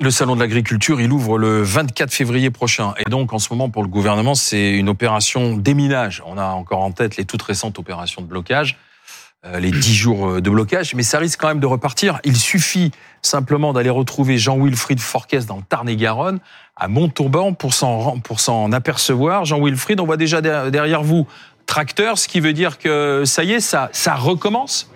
Le salon de l'agriculture, il ouvre le 24 février prochain. Et donc, en ce moment, pour le gouvernement, c'est une opération déminage. On a encore en tête les toutes récentes opérations de blocage, euh, les 10 jours euh, de blocage, mais ça risque quand même de repartir. Il suffit simplement d'aller retrouver Jean-Wilfried Forquès dans le Tarn-et-Garonne, à Montauban, pour s'en, apercevoir. Jean-Wilfried, on voit déjà derrière vous tracteur, ce qui veut dire que ça y est, ça, ça recommence?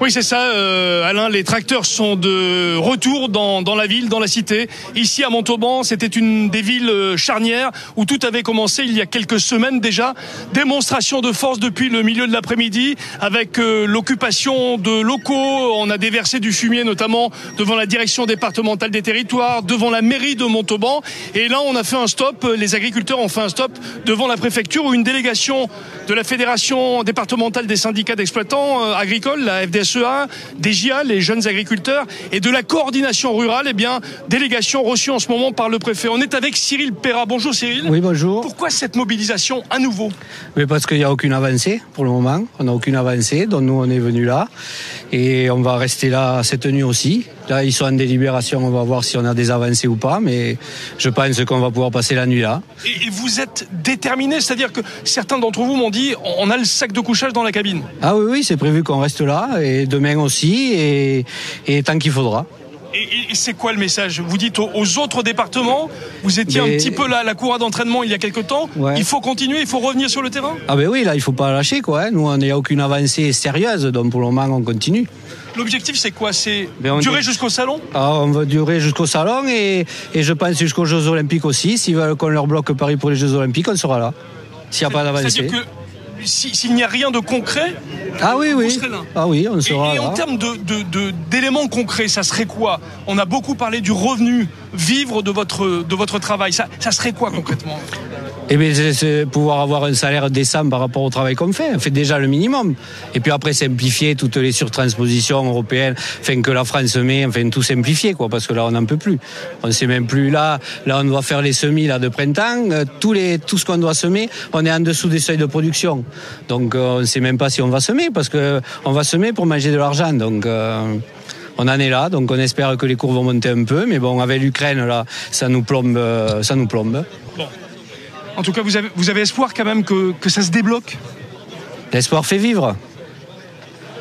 Oui, c'est ça, euh, Alain. Les tracteurs sont de retour dans, dans, la ville, dans la cité. Ici, à Montauban, c'était une des villes euh, charnières où tout avait commencé il y a quelques semaines déjà. Démonstration de force depuis le milieu de l'après-midi avec euh, l'occupation de locaux. On a déversé du fumier, notamment devant la direction départementale des territoires, devant la mairie de Montauban. Et là, on a fait un stop. Les agriculteurs ont fait un stop devant la préfecture où une délégation de la fédération départementale des syndicats d'exploitants agricoles, la FDS FSEA, des GIA, les jeunes agriculteurs, et de la coordination rurale, eh bien, délégation reçue en ce moment par le préfet. On est avec Cyril Perra. Bonjour Cyril. Oui, bonjour. Pourquoi cette mobilisation à nouveau? Mais Parce qu'il n'y a aucune avancée pour le moment. On n'a aucune avancée, donc nous on est venu là. Et on va rester là cette nuit aussi. Là, ils sont en délibération, on va voir si on a des avancées ou pas, mais je pense qu'on va pouvoir passer la nuit là. Et vous êtes déterminé, c'est-à-dire que certains d'entre vous m'ont dit on a le sac de couchage dans la cabine. Ah oui, oui, c'est prévu qu'on reste là, et demain aussi, et, et tant qu'il faudra. Et, c'est quoi le message Vous dites aux, autres départements, vous étiez un petit peu là la cour d'entraînement il y a quelques temps, il faut continuer, il faut revenir sur le terrain Ah ben oui, là il faut pas lâcher quoi. Hein. Nous on n'a aucune avancée sérieuse, donc pour le moment on continue. L'objectif, c'est quoi? C'est ben, durer jusqu'au salon? Ah, On va durer jusqu'au salon et, et je pense jusqu'aux Jeux Olympiques aussi. S'ils veulent qu'on leur bloque Paris pour les Jeux Olympiques, on sera là. S'il n'y a pas d'avancée s'il n'y a rien de concret, ah oui, oui. Ah oui, on sera et, en termes d'éléments de, concrets, ça serait quoi? On a beaucoup parlé du revenu, vivre de votre, de votre travail. Ça, ça serait quoi concrètement? Eh bien, c'est pouvoir avoir un salaire décent par rapport au travail qu'on fait. On fait déjà le minimum. Et puis après, simplifier toutes les surtranspositions européennes, enfin, que la France met, enfin, tout simplifier, quoi, parce que là, on n'en peut plus. On ne sait même plus là. Là, on doit faire les semis, là, de printemps. Euh, les, tout ce qu'on doit semer, on est en dessous des seuils de production. Donc, euh, on ne sait même pas si on va semer, parce que on va semer pour manger de l'argent. Donc, euh, on en est là, donc on espère que les cours vont monter un peu, mais bon, avec l'Ukraine là, ça nous plombe, ça nous plombe. En tout cas, vous avez, vous avez espoir quand même que, ça se débloque L'espoir fait vivre.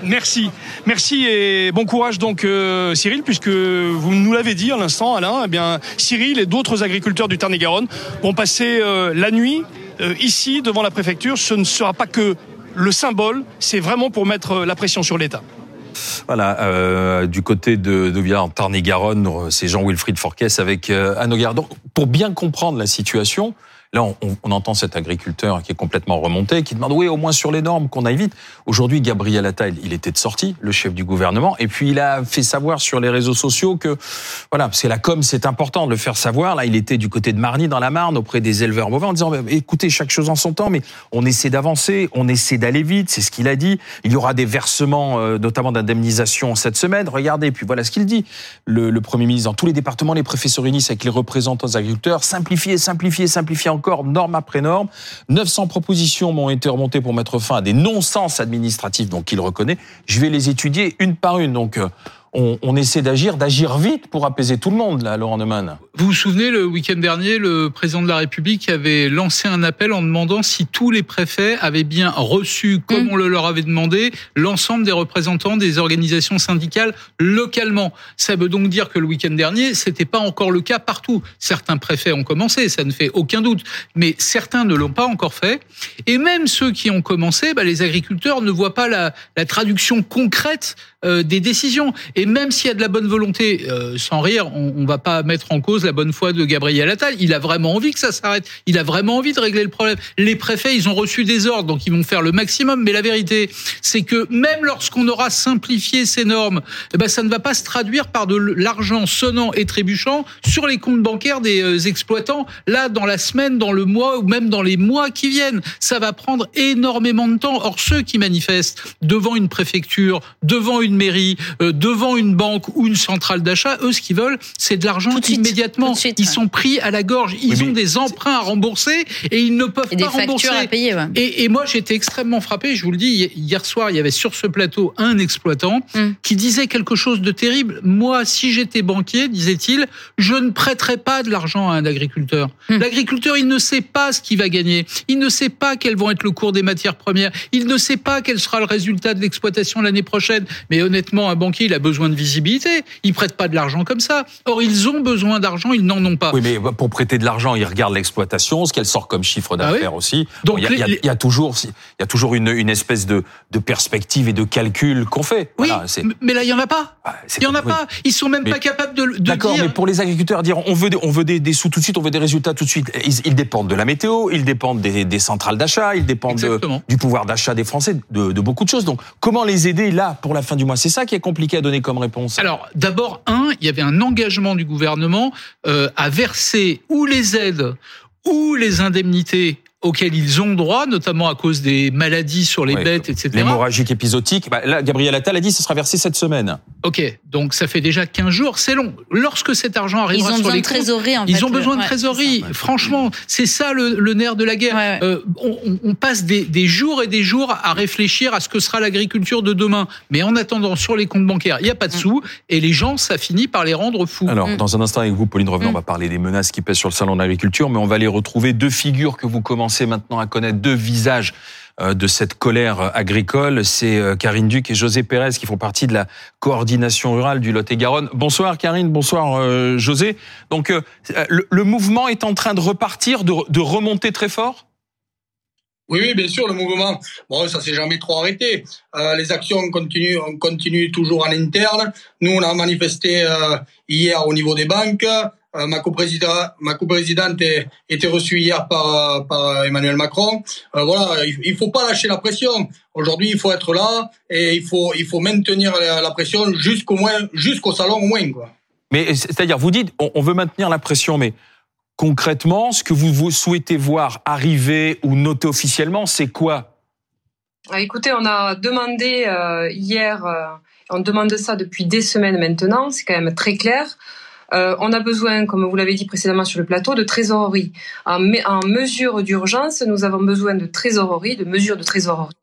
Merci, merci et bon courage donc euh, Cyril, puisque vous nous l'avez dit à l'instant, Alain. Eh bien, Cyril et d'autres agriculteurs du Tarn-et-Garonne vont passer euh, la nuit euh, ici devant la préfecture. Ce ne sera pas que le symbole, c'est vraiment pour mettre la pression sur l'État. Voilà, du côté de, de Tarn-et-Garonne, c'est Jean-Wilfried Forquès avec Anne Donc, pour bien comprendre la situation, Là, on, on, entend cet agriculteur qui est complètement remonté, qui demande oui, au moins sur les normes, qu'on aille vite. Aujourd'hui, Gabriel Attal, il était de sortie, le chef du gouvernement, et puis il a fait savoir sur les réseaux sociaux que voilà, que la com, c'est important de le faire savoir. Là, il était du côté de Marny, dans la Marne, auprès des éleveurs bovins, en disant écoutez, chaque chose en son temps, mais on essaie d'avancer, on essaie d'aller vite. C'est ce qu'il a dit. Il y aura des versements, euh, notamment d'indemnisation cette semaine. Regardez, puis voilà ce qu'il dit. Le, le Premier ministre, dans tous les départements, les préfets se réunissent avec les représentants des agriculteurs. Simplifier, simplifier, simplifier encore norme après norme. 900 propositions m'ont été remontées pour mettre fin à des non-sens administratifs, donc il reconnaît. Je vais les étudier une par une. Donc, euh, on, essaie d'agir, d'agir vite pour apaiser tout le monde, là, Laurent Neumann. Vous vous souvenez, le week-end dernier, le président de la République avait lancé un appel en demandant si tous les préfets avaient bien reçu, comme mmh. on le leur avait demandé, l'ensemble des représentants des organisations syndicales localement. Ça veut donc dire que le week-end dernier, c'était pas encore le cas partout. Certains préfets ont commencé, ça ne fait aucun doute, mais certains ne l'ont pas encore fait. Et même ceux qui ont commencé, bah, les agriculteurs ne voient pas la, la traduction concrète euh, des décisions. Et même s'il y a de la bonne volonté, euh, sans rire, on, on va pas mettre en cause la bonne foi de Gabriel Attal. Il a vraiment envie que ça s'arrête. Il a vraiment envie de régler le problème. Les préfets, ils ont reçu des ordres, donc ils vont faire le maximum. Mais la vérité, c'est que même lorsqu'on aura simplifié ces normes, eh ben, ça ne va pas se traduire par de l'argent sonnant et trébuchant sur les comptes bancaires des euh, exploitants. Là, dans la semaine, dans le mois ou même dans les mois qui viennent, ça va prendre énormément de temps. Or, ceux qui manifestent devant une préfecture, devant une mairie, euh, devant une banque ou une centrale d'achat, eux, ce qu'ils veulent, c'est de l'argent immédiatement. ils sont pris à la gorge. Ils ont des emprunts à rembourser et ils ne peuvent pas rembourser. À payer, et, et, moi, j'étais extrêmement frappé. Je vous le dis, hier soir, il y avait sur ce plateau un exploitant mm. qui disait quelque chose de terrible. Moi, si j'étais banquier, disait-il, je ne prêterais pas de l'argent à un agriculteur. Mm. L'agriculteur, il ne sait pas ce qu'il va gagner. Il ne sait pas quels vont être le cours des matières premières. Il ne sait pas quel sera le résultat de l'exploitation l'année prochaine. Mais honnêtement, un banquier, il a besoin de visibilité. Il prête pas de l'argent comme ça. Or, ils ont besoin d'argent, ils n'en ont pas. Oui, mais pour prêter de l'argent, ils regardent l'exploitation, ce qu'elle sort comme chiffre ah d'affaires aussi. Donc, il y, a toujours, il y a toujours une, une espèce de, de perspective et de calcul qu'on fait. Oui, mais là, il y en a pas. Ah, il y en a pas. Ils sont même pas capables de, de D'accord, mais pour les agriculteurs, dire on veut, on veut des, des, sous tout de suite, on veut des résultats tout de suite. Ils, ils dépendent de la météo, ils dépendent des, des centrales d'achat, ils dépendent du pouvoir d'achat des Français, de, de beaucoup de choses. Donc, comment les aider là pour la fin du mois C'est ça qui est compliqué à donner comme réponse. Alors, d'abord, un, il y avait un engagement du gouvernement euh, à verser ou les aides ou les indemnités auxquels ils ont droit, notamment à cause des maladies sur les bêtes, etc. L'hémorragique épisodique. Bah, là, Gabriel Attal a dit que ce sera versé cette semaine. Ok, donc ça fait déjà 15 jours, c'est long. Lorsque cet argent arrivera ils ont sur besoin les de trésorerie, en ils fait. ont besoin de trésorerie. Franchement, c'est ça le, nerf de la guerre. Euh, on, on, passe des, des, jours et des jours à réfléchir à ce que sera l'agriculture de demain. Mais en attendant, sur les comptes bancaires, il n'y a pas de mm. sous et les gens, ça finit par les rendre fous. Alors, mm. dans un instant avec vous, Pauline Revenant, mm. on va parler des menaces qui pèsent sur le salon de l'agriculture, mais on va les retrouver deux figures que vous commencez maintenant à connaître deux visages euh, de cette colère agricole. C'est euh, Karine Duc et José Pérez qui font partie de la coordination rurale du Lot-et-Garonne. Bonsoir Karine, bonsoir euh, José. Donc le, mouvement est en train de repartir, de, remonter très fort? Oui, oui, bien sûr, le mouvement, bon, ça s'est jamais trop arrêté. les actions continuent, on continue toujours en interne. Nous, on a manifesté hier au niveau des banques. Euh, ma coprésidente, ma coprésidente était reçue hier par, par Emmanuel Macron. Euh, voilà, il, faut pas lâcher la pression. Aujourd'hui, il faut être là et il faut, il faut maintenir la, pression jusqu'au moins, jusqu'au salon au moins, quoi. Mais c'est-à-dire, vous dites, on, veut maintenir la pression, mais concrètement, ce que vous, vous souhaitez voir arriver ou noter officiellement, c'est quoi? Ah, Écoutez, on a demandé euh, hier, on demande ça depuis des semaines maintenant, c'est quand même très clair. Euh, on a besoin, comme vous l'avez dit précédemment sur le plateau, de trésorerie. En, en mesure d'urgence, nous avons besoin de trésorerie, de mesures de trésorerie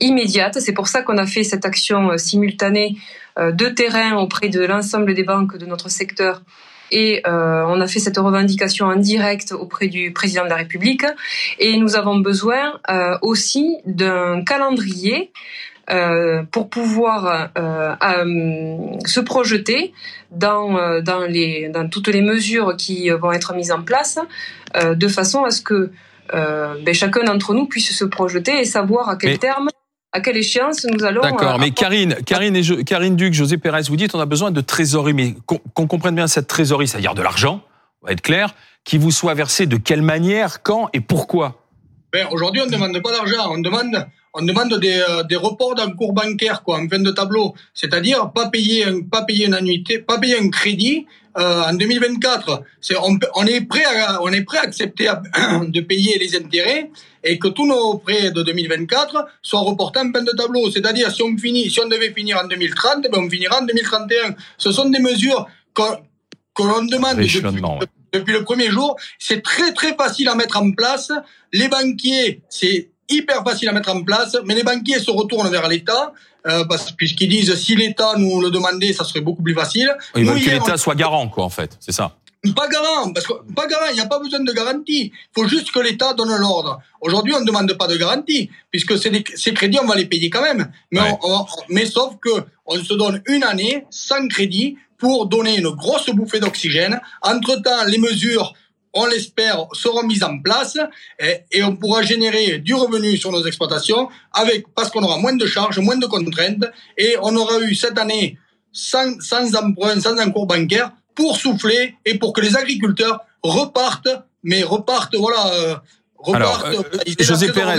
immédiates. C'est pour ça qu'on a fait cette action euh, simultanée euh, de terrain auprès de l'ensemble des banques de notre secteur et on a fait cette revendication en direct auprès du président de la République et nous avons besoin aussi d'un calendrier euh, pour pouvoir euh, se projeter dans, euh, dans, les, dans toutes les mesures qui vont être mises en place, de façon à ce que ben, chacun d'entre nous puisse se projeter et savoir à quel terme à quelle échéance nous allons. D'accord, mais Karine, Karine, et Karine Duc, José Pérez, vous dites on a besoin de trésorerie, mais qu'on comprenne bien cette trésorerie, c'est-à-dire de l'argent, on va être clair, qui vous soit versé de quelle manière, quand et pourquoi? Ben, Aujourd'hui, on ne demande pas d'argent, on demande on demande des, euh, des reports d'un cours bancaire, quoi, en fin de tableau. C'est-à-dire pas payer, un, pas payer une annuité, pas payer un crédit euh, en 2024. C'est, on, on, est prêt à, on est prêt à accepter de payer les intérêts et que tous nos prêts de 2024 soient reportés en fin de tableau. C'est-à-dire si on finit, si on devait finir en 2030, ben on finira en 2031. Ce sont des mesures que, que l'on demande depuis, depuis le premier jour. C'est très très facile à mettre en place. Les banquiers, c'est hyper facile à mettre en place, mais les banquiers se retournent vers l'État. Euh, puisqu'ils disent si l'État nous le demandait, ça serait beaucoup plus facile. Ils veulent que l'État soit garant, quoi, en fait, c'est ça. Pas garant, parce que pas garant, il n'y a pas besoin de garantie. Il faut juste que l'État donne l'ordre. Aujourd'hui, on ne demande pas de garantie, puisque ces, crédits, on va les payer quand même. Mais, mais sauf que on se donne une année sans crédit pour donner une grosse bouffée d'oxygène. Entre-temps, les mesures on l'espère, seront mises en place et, on pourra générer du revenu sur nos exploitations avec parce qu'on aura moins de charges, moins de contraintes et on aura eu cette année sans, sans emprunt, sans encours bancaire pour souffler et pour que les agriculteurs repartent, mais repartent, voilà, euh, repartent. Alors, euh, José Pérez,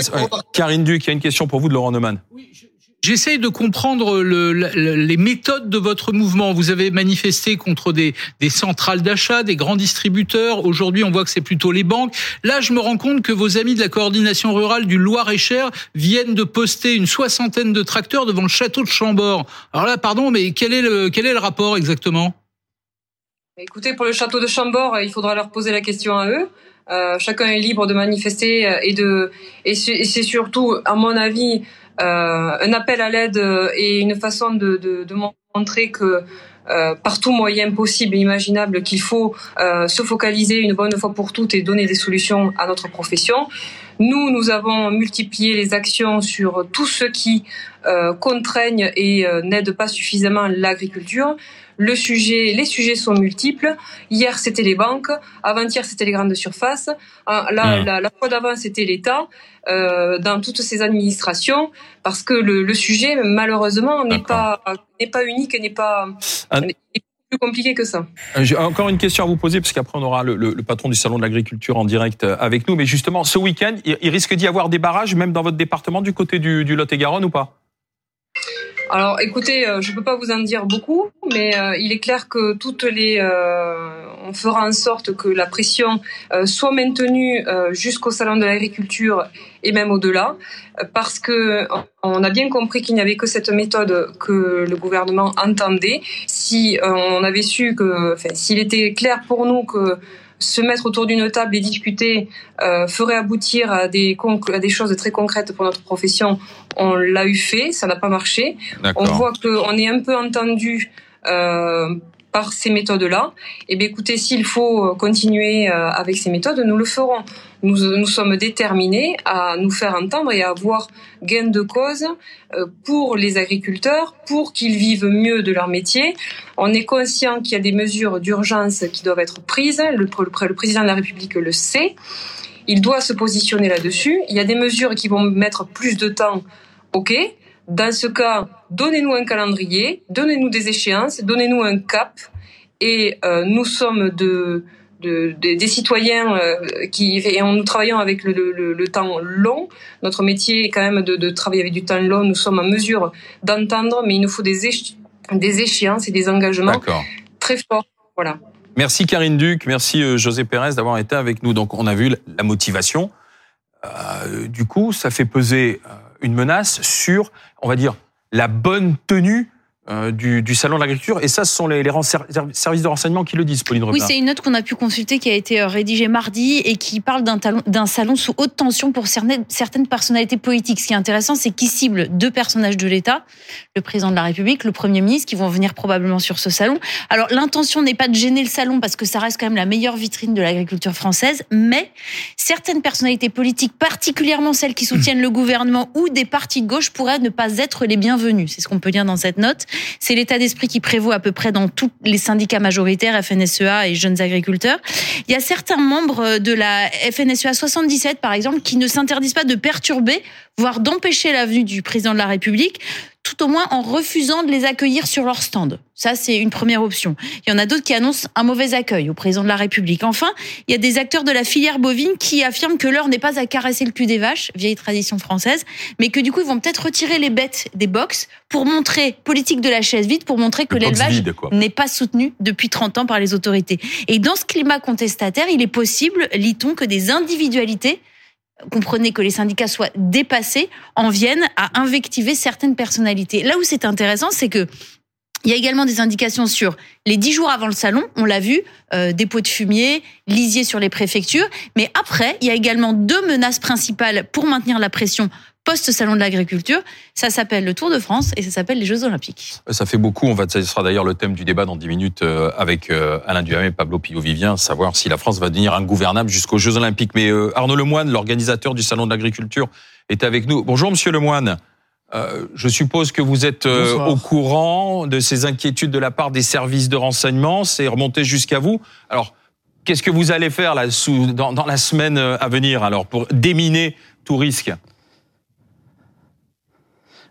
Karine Duc, il y a une question pour vous de Laurent Neumann. Oui, je, j'essaye de comprendre le, les méthodes de votre mouvement. Vous avez manifesté contre des, des centrales d'achat, des grands distributeurs. Aujourd'hui, on voit que c'est plutôt les banques. Là, je me rends compte que vos amis de la coordination rurale du Loir-et-Cher viennent de poster une soixantaine de tracteurs devant le château de Chambord. Alors là, pardon, mais quel est le, quel est le rapport exactement? Écoutez, pour le château de Chambord, il faudra leur poser la question à eux. Euh, chacun est libre de manifester euh, et de et c'est surtout, à mon avis, euh, un appel à l'aide et une façon de, de, de montrer que euh, par tout moyen possible et imaginable qu'il faut euh, se focaliser une bonne fois pour toutes et donner des solutions à notre profession. Nous, nous avons multiplié les actions sur tout ce qui euh, et euh, n'aident pas suffisamment l'agriculture. Le sujet, les sujets sont multiples. Hier, c'était les banques. Avant-hier, c'était les grandes surfaces. Ah, la, mmh. la, la, fois d'avant, c'était l'État. Euh, dans toutes ces administrations, parce que le, le sujet, malheureusement, n'est pas n'est pas unique, n'est pas Un... plus compliqué que ça. Euh, j'ai encore une question à vous poser, parce qu'après on aura le, le, le, patron du salon de l'agriculture en direct euh, avec nous. Mais justement, ce week-end, il, il risque d'y avoir des barrages, même dans votre département, du côté du, du Lot-et-Garonne ou pas? Alors, écoutez, euh, je ne peux pas vous en dire beaucoup, mais euh, il est clair que toutes les, euh, on fera en sorte que la pression euh, soit maintenue jusqu'au salon de l'agriculture et même au-delà, parce que on a bien compris qu'il n'y avait que cette méthode que le gouvernement entendait. Si on avait su que, enfin, s'il était clair pour nous que se mettre autour d'une table et discuter euh, ferait aboutir à des, à des choses très concrètes pour notre profession. On l'a eu fait, ça n'a pas marché. On voit qu'on est un peu entendu euh, par ces méthodes-là. Et eh bien écoutez, s'il faut continuer euh, avec ces méthodes, nous le ferons. Nous, nous sommes déterminés à nous faire entendre et à avoir gain de cause euh, pour les agriculteurs, pour qu'ils vivent mieux de leur métier. On est conscient qu'il y a des mesures d'urgence qui doivent être prises. Le, le président de la République le sait. Il doit se positionner là-dessus. Il y a des mesures qui vont mettre plus de temps. OK. Dans ce cas, donnez-nous un calendrier, donnez-nous des échéances, donnez-nous un cap. Et euh, nous sommes de, de, de, des citoyens euh, qui et en nous travaillons avec le, le, le, temps long. Notre métier est quand même de, de, travailler avec du temps long. Nous sommes en mesure d'entendre, mais il nous faut des, éche des échéances et des engagements très forts. Voilà. Merci Karine Duc, merci euh, José Pérez d'avoir été avec nous. Donc on a vu la motivation. Euh, du coup, ça fait peser une menace sur, on va dire, la bonne tenue euh, du, du, salon de l'agriculture. Et ça, ce sont les, les services de renseignement qui le disent, Pauline Oui, c'est une note qu'on a pu consulter qui a été euh, rédigée mardi et qui parle d'un salon sous haute tension pour certaines personnalités politiques. Ce qui est intéressant, c'est qu'il cible deux personnages de l'État, le président de la République, le Premier ministre, qui vont venir probablement sur ce salon. Alors, l'intention n'est pas de gêner le salon parce que ça reste quand même la meilleure vitrine de l'agriculture française, mais certaines personnalités politiques, particulièrement celles qui soutiennent le gouvernement ou des partis de gauche, pourraient ne pas être les bienvenus. C'est ce qu'on peut dire dans cette note. C'est l'état d'esprit qui prévaut à peu près dans tous les syndicats majoritaires, FNSEA et jeunes agriculteurs. Il y a certains membres de la FNSEA 77, par exemple, qui ne s'interdisent pas de perturber, voire d'empêcher la venue du président de la République tout au moins en refusant de les accueillir sur leur stand. Ça, c'est une première option. Il y en a d'autres qui annoncent un mauvais accueil au président de la République. Enfin, il y a des acteurs de la filière bovine qui affirment que l'heure n'est pas à caresser le cul des vaches, vieille tradition française, mais que du coup, ils vont peut-être retirer les bêtes des box pour montrer, politique de la chaise vide, pour montrer que l'élevage n'est pas soutenu depuis 30 ans par les autorités. Et dans ce climat contestataire, il est possible, lit-on, que des individualités comprenez que les syndicats soient dépassés, en viennent à invectiver certaines personnalités. Là où c'est intéressant, c'est que il y a également des indications sur les dix jours avant le salon, on l'a vu, euh, dépôt de fumier, lisier sur les préfectures. Mais après, il y a également deux menaces principales pour maintenir la pression post-salon de l'agriculture. Ça s'appelle le Tour de France et ça s'appelle les Jeux Olympiques. Ça fait beaucoup. On va, ça sera d'ailleurs le thème du débat dans 10 minutes euh, avec euh, Alain Duhamel et Pablo Pillot-Vivien, savoir si la France va devenir ingouvernable jusqu'aux Jeux Olympiques. Mais euh, Arnaud Lemoine, l'organisateur du salon de l'agriculture, est avec nous. Bonjour, monsieur Lemoine. Euh, je suppose que vous êtes euh, au courant de ces inquiétudes de la part des services de renseignement. C'est remonté jusqu'à vous. Alors, qu'est-ce que vous allez faire là, sous, dans, dans la semaine à venir alors pour déminer tout risque?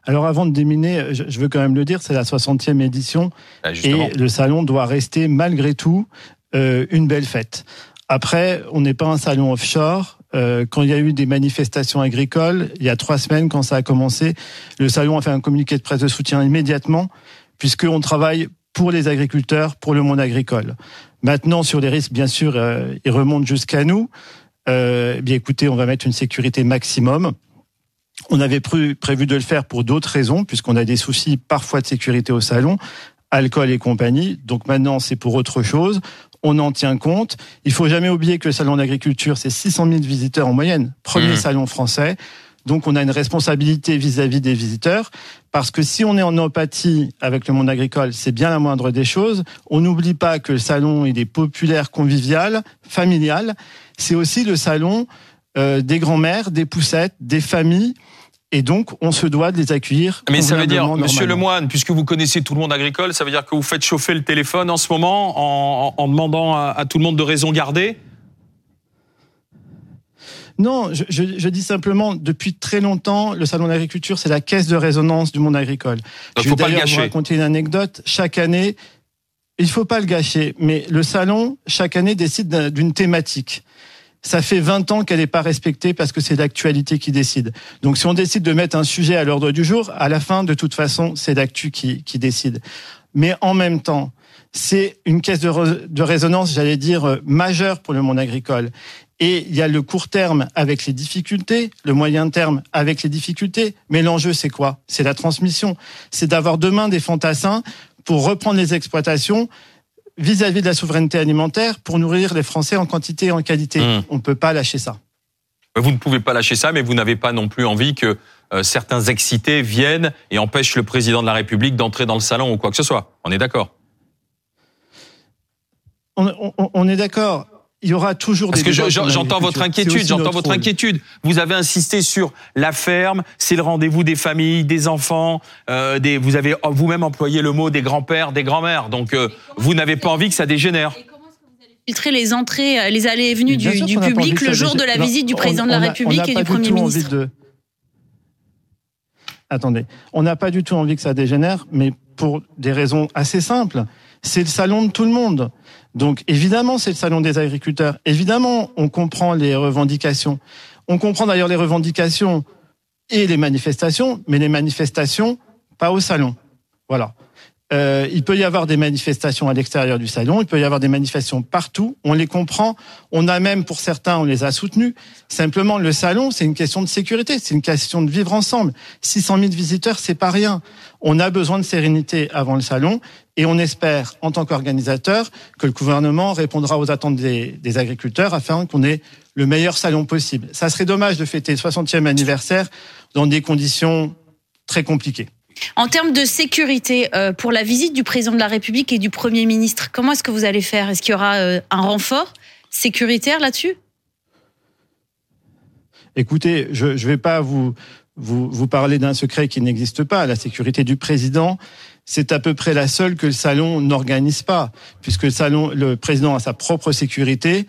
Alors avant de déminer, je veux quand même le dire, c'est la 60e édition Ah, et le salon doit rester malgré tout euh, une belle fête. Après, on n'est pas un salon offshore. euh, quand il y a eu des manifestations agricoles, il y a trois semaines, quand ça a commencé, le salon a fait un communiqué de presse de soutien immédiatement, puisqu'on travaille pour les agriculteurs, pour le monde agricole. Maintenant, sur les risques, bien sûr, euh, ils remontent jusqu'à nous. Euh, eh bien écoutez, on va mettre une sécurité maximum. On avait prévu de le faire pour d'autres raisons, puisqu'on a des soucis parfois de sécurité au salon, alcool et compagnie. Donc maintenant, c'est pour autre chose. On en tient compte. Il faut jamais oublier que le salon d'agriculture, c'est 600 000 visiteurs en moyenne. Premier mmh. salon français. Donc on a une responsabilité vis-à-vis -vis des visiteurs, parce que si on est en empathie avec le monde agricole, c'est bien la moindre des choses. On n'oublie pas que le salon, il est populaire, convivial, familial. C'est aussi le salon euh, des grands-mères, des poussettes, des familles. Et donc, on se doit de les accueillir. Mais ça veut dire, Monsieur Lemoine, puisque vous connaissez tout le monde agricole, ça veut dire que vous faites chauffer le téléphone en ce moment en, demandant à, tout le monde de raison garder non, je, je, dis simplement, depuis très longtemps, le salon d'agriculture, c'est la caisse de résonance du monde agricole. Donc, je vais d'ailleurs vous raconter une anecdote. Chaque année, il faut pas le gâcher, mais le salon, chaque année, décide d'une thématique ça fait 20 ans qu'elle n'est pas respectée parce que c'est l'actualité qui décide. Donc si on décide de mettre un sujet à l'ordre du jour, à la fin, de toute façon, c'est l'actu qui, qui décide. Mais en même temps, c'est une caisse de, de résonance, j'allais dire, euh, majeure pour le monde agricole. Et il y a le court terme avec les difficultés, le moyen terme avec les difficultés. Mais l'enjeu, c'est quoi? C'est la transmission. C'est d'avoir demain des fantassins pour reprendre les exploitations vis-à-vis de la souveraineté alimentaire pour nourrir les Français en quantité et en qualité. Mmh. On ne peut pas lâcher ça. Vous ne pouvez pas lâcher ça, mais vous n'avez pas non plus envie que euh, certains excités viennent et empêchent le président de la République d'entrer dans le salon ou quoi que ce soit. On est d'accord? On, est d'accord il y aura toujours Parce que j'entends votre inquiétude, j'entends votre inquiétude. Vous avez insisté sur la ferme, c'est le rendez-vous des familles, des enfants, euh, des, vous avez vous-même employé le mot des grands-pères, des grands-mères. Donc euh, vous n'avez pas envie que ça dégénère filtrer les entrées, euh, les allées et venues du, public le jour de la visite du président de la République et du Premier ministre. Attendez, on n'a pas du tout envie que ça dégénère, mais pour des raisons assez simples. C'est le salon de tout le monde. Donc évidemment, c'est le salon des agriculteurs. Évidemment, on comprend les revendications. On comprend d'ailleurs les revendications et les manifestations, mais les manifestations, pas au salon. Voilà. Euh, il peut y avoir des manifestations à l'extérieur du salon, il peut y avoir des manifestations partout, on les comprend, on a même pour certains, on les a soutenus. Simplement, le salon, c'est une question de sécurité, c'est une question de vivre ensemble. 600 000 visiteurs, c'est pas rien. On a besoin de sérénité avant le salon et on espère, en tant qu'organisateur, que le gouvernement répondra aux attentes des, agriculteurs afin qu'on ait le meilleur salon possible. Ça serait dommage de fêter le 60e anniversaire dans des conditions très compliquées. En termes de sécurité, euh, pour la visite du président de la République et du Premier ministre, comment est-ce que vous allez faire? Est-ce qu'il y aura euh, un renfort sécuritaire là-dessus? Écoutez, je ne vais pas vous, vous, vous parler d'un secret qui n'existe pas. La sécurité du président, c'est à peu près la seule que le salon n'organise pas, puisque le salon, le président a sa propre sécurité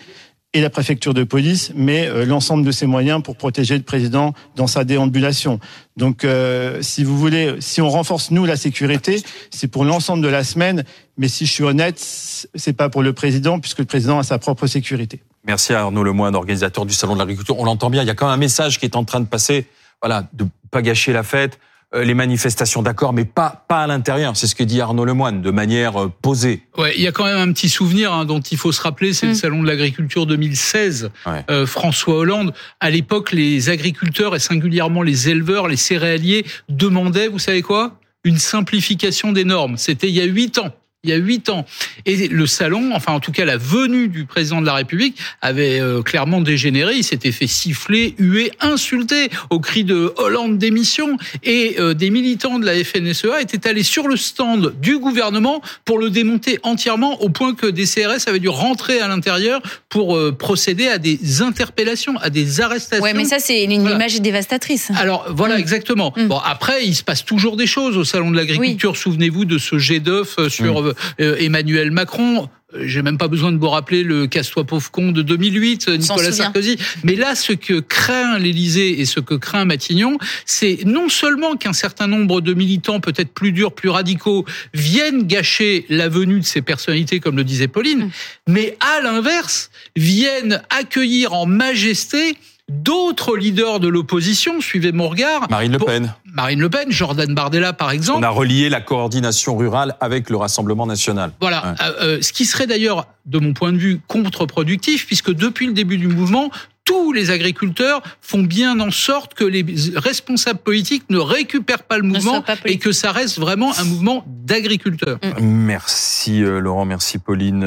et la préfecture de police met euh, l'ensemble de ses moyens pour protéger le président dans sa déambulation. Donc, euh, si vous voulez, si on renforce nous la sécurité, c'est pour l'ensemble de la semaine. Mais si je suis honnête, c'est pas pour le président puisque le président a sa propre sécurité. Merci à Arnaud Lemoine, organisateur du salon de l'agriculture. On l'entend bien. Il y a quand même un message qui est en train de passer. Voilà, de pas gâcher la fête. Euh, les manifestations, d'accord, mais pas pas à l'intérieur. C'est ce que dit Arnaud Lemoine, de manière euh, posée. Ouais, il y a quand même un petit souvenir hein, dont il faut se rappeler, c'est le mm. salon de l'agriculture 2016. Euh, François Hollande, à l'époque, les agriculteurs et singulièrement les éleveurs, les céréaliers demandaient, vous savez quoi? Une simplification des normes. C'était il y a huit ans il y a huit ans. Et le salon, enfin en tout cas la venue du président de la République avait euh, clairement dégénéré. Il s'était fait siffler, huer, insulter au cri de Hollande démission. Et euh, des militants de la FNSEA étaient allés sur le stand du gouvernement pour le démonter entièrement au point que des CRS avaient dû rentrer à l'intérieur pour euh, procéder à des interpellations, à des arrestations. Ouais, mais ça c'est une image dévastatrice. Alors voilà, mm. exactement. Mm. Bon, après, il se passe toujours des choses au salon de l'agriculture. Souvenez-vous de ce jet d'œuf sur. Euh, Emmanuel Macron j'ai même pas besoin de vous rappeler le casse-toi pauvre con de 2008, Nicolas Sarkozy. Mais là, ce que craint l'Élysée et ce que craint Matignon, c'est non seulement qu'un certain nombre de militants, peut-être plus durs, plus radicaux, viennent gâcher la venue de ces personnalités, comme le disait Pauline, mm. mais à l'inverse, viennent accueillir en majesté d'autres leaders de l'opposition, suivez mon regard. Marine Le Pen. Marine Le Pen, Jordan Bardella par exemple. On a relié la coordination rurale avec le Rassemblement national. Voilà, Ouais. Euh, euh, ce qui serait d'ailleurs, de mon point de vue, contre-productif, puisque depuis le début du mouvement, tous les agriculteurs font bien en sorte que les responsables politiques ne récupèrent pas le mouvement et que ça reste vraiment un mouvement d'agriculteurs. Merci euh, Laurent, merci Pauline.